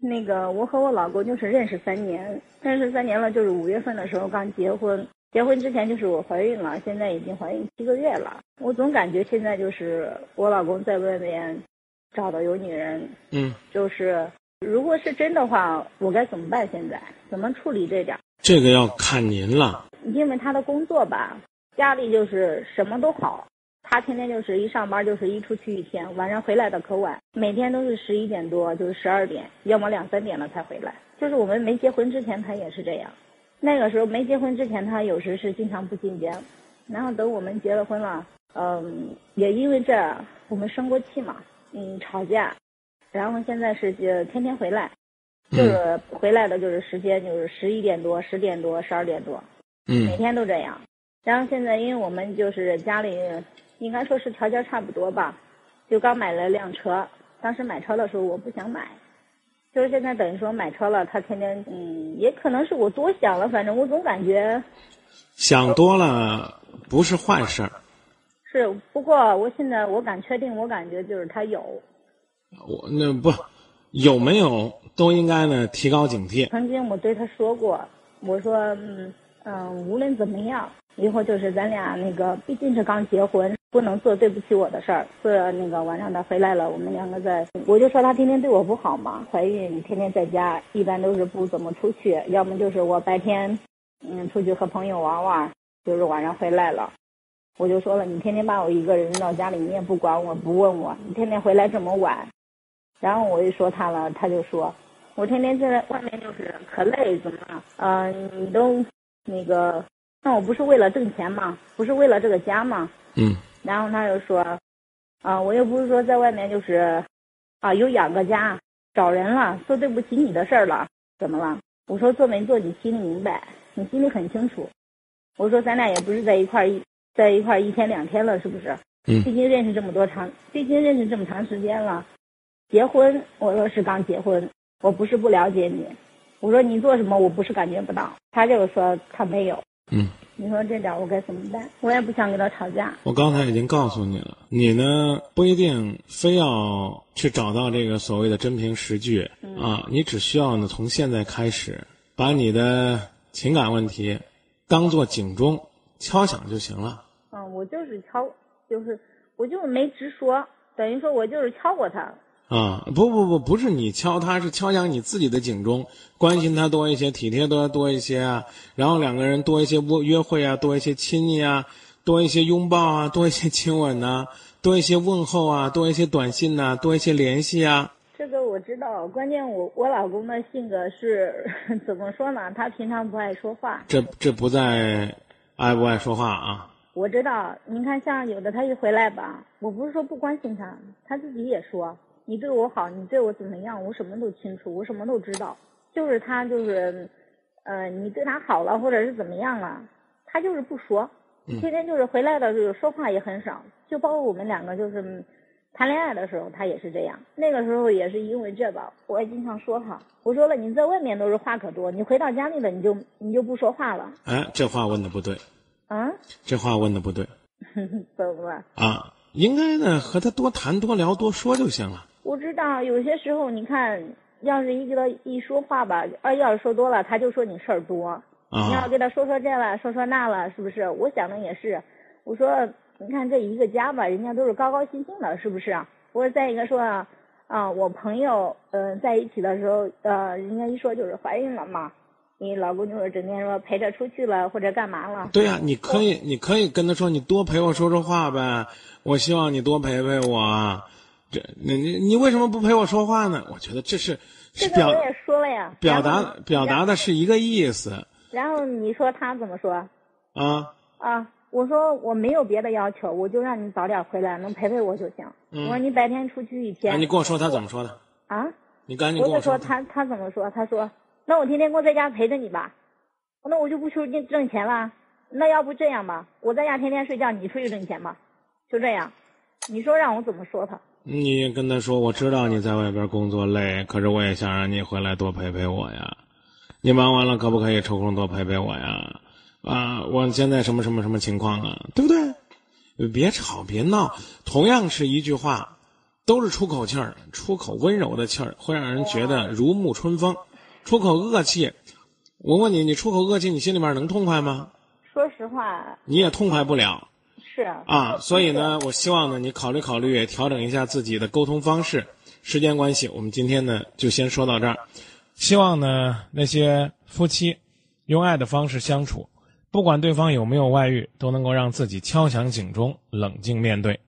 那个我和我老公就是认识三年，认识三年了，就是五月份的时候刚结婚。结婚之前就是我怀孕了，现在已经怀孕七个月了。我总感觉现在就是我老公在外面找的有女人，嗯，就是如果是真的话，我该怎么办？现在怎么处理这点？这个要看您了。因为他的工作吧，家里就是什么都好，他天天就是一上班就是一出去一天，晚上回来的可晚，每天都是十一点多，就是十二点，要么两三点了才回来。就是我们没结婚之前，他也是这样。那个时候没结婚之前，他有时是经常不进家，然后等我们结了婚了，嗯，也因为这我们生过气嘛，嗯，吵架，然后现在是就天天回来，就是回来的就是时间就是十一点多、十点多、十二点多，嗯，每天都这样。然后现在因为我们就是家里应该说是条件差不多吧，就刚买了辆车，当时买车的时候我不想买。就是现在等于说买车了，他天天嗯，也可能是我多想了，反正我总感觉想多了不是坏事儿。是，不过我现在我敢确定，我感觉就是他有。我那不有没有都应该呢提高警惕。曾经我对他说过，我说嗯嗯，无论怎么样，以后就是咱俩那个毕竟是刚结婚。不能做对不起我的事儿。是那个晚上他回来了，我们两个在，我就说他天天对我不好嘛。怀孕天天在家，一般都是不怎么出去，要么就是我白天，嗯，出去和朋友玩玩，就是晚上回来了，我就说了，你天天把我一个人扔到家里，你也不管我，不问我，你天天回来这么晚。然后我一说他了，他就说，我天天在外面就是可累，怎么了？嗯，你都那个，那我不是为了挣钱吗？不是为了这个家吗？嗯。然后他就说，啊，我又不是说在外面就是，啊，有养个家，找人了，说对不起你的事儿了，怎么了？我说做没做你心里明白，你心里很清楚。我说咱俩也不是在一块儿一在一块儿一天两天了，是不是？嗯。毕竟认识这么多长，毕竟认识这么长时间了，结婚我说是刚结婚，我不是不了解你。我说你做什么，我不是感觉不到。他就说他没有。嗯。你说这点我该怎么办？我也不想跟他吵架。我刚才已经告诉你了，你呢不一定非要去找到这个所谓的真凭实据啊，你只需要呢从现在开始，把你的情感问题当做警钟敲响就行了。嗯，我就是敲，就是我就是没直说，等于说我就是敲过他。啊，不不不，不是你敲他，是敲响你自己的警钟，关心他多一些，体贴多多一些啊，然后两个人多一些约约会啊，多一些亲昵啊，多一些拥抱啊，多一些亲吻呐，多一些问候啊，多一些短信呐，多一些联系啊。这个我知道，关键我我老公的性格是 怎么说呢？他平常不爱说话。这这不在爱不爱说话啊？我知道，您看像有的他一回来吧，我不是说不关心他，他自己也说。你对我好，你对我怎么样，我什么都清楚，我什么都知道。就是他，就是，呃，你对他好了，或者是怎么样了，他就是不说，天天就是回来的，时候说话也很少。就包括我们两个就是谈恋爱的时候，他也是这样。那个时候也是因为这吧，我也经常说他，我说了，你在外面都是话可多，你回到家里了，你就你就不说话了。哎，这话问的不对。啊？这话问的不对。怎么了？啊，应该呢和他多谈多聊多说就行了。我知道有些时候，你看，要是一跟他一说话吧，啊，要是说多了，他就说你事儿多。你要跟他说说这了，说说那了，是不是？我想的也是。我说，你看这一个家吧，人家都是高高兴兴的，是不是？我说再一个说，啊，我朋友，嗯，在一起的时候，呃，人家一说就是怀孕了嘛，你老公就是整天说陪着出去了或者干嘛了。对呀，你可以，你可以跟他说，你多陪我说说话呗。我希望你多陪陪我。这，那你你为什么不陪我说话呢？我觉得这是是表我也说了呀，表达表达的是一个意思。然后你说他怎么说？啊啊！我说我没有别的要求，我就让你早点回来，能陪陪我就行。我说你白天出去一天。你跟我说他怎么说的？啊？你赶紧跟我说。他他怎么说？他说：“那我天天我在家陪着你吧，那我就不出去挣钱了。那要不这样吧，我在家天天睡觉，你出去挣钱吧，就这样。你说让我怎么说他？”你跟他说，我知道你在外边工作累，可是我也想让你回来多陪陪我呀。你忙完了可不可以抽空多陪陪我呀？啊，我现在什么什么什么情况啊？对不对？别吵别闹，同样是一句话，都是出口气儿，出口温柔的气儿，会让人觉得如沐春风；出口恶气，我问你，你出口恶气，你心里面能痛快吗？说实话，你也痛快不了。啊，所以呢，我希望呢，你考虑考虑，调整一下自己的沟通方式。时间关系，我们今天呢就先说到这儿。希望呢，那些夫妻用爱的方式相处，不管对方有没有外遇，都能够让自己敲响警钟，冷静面对。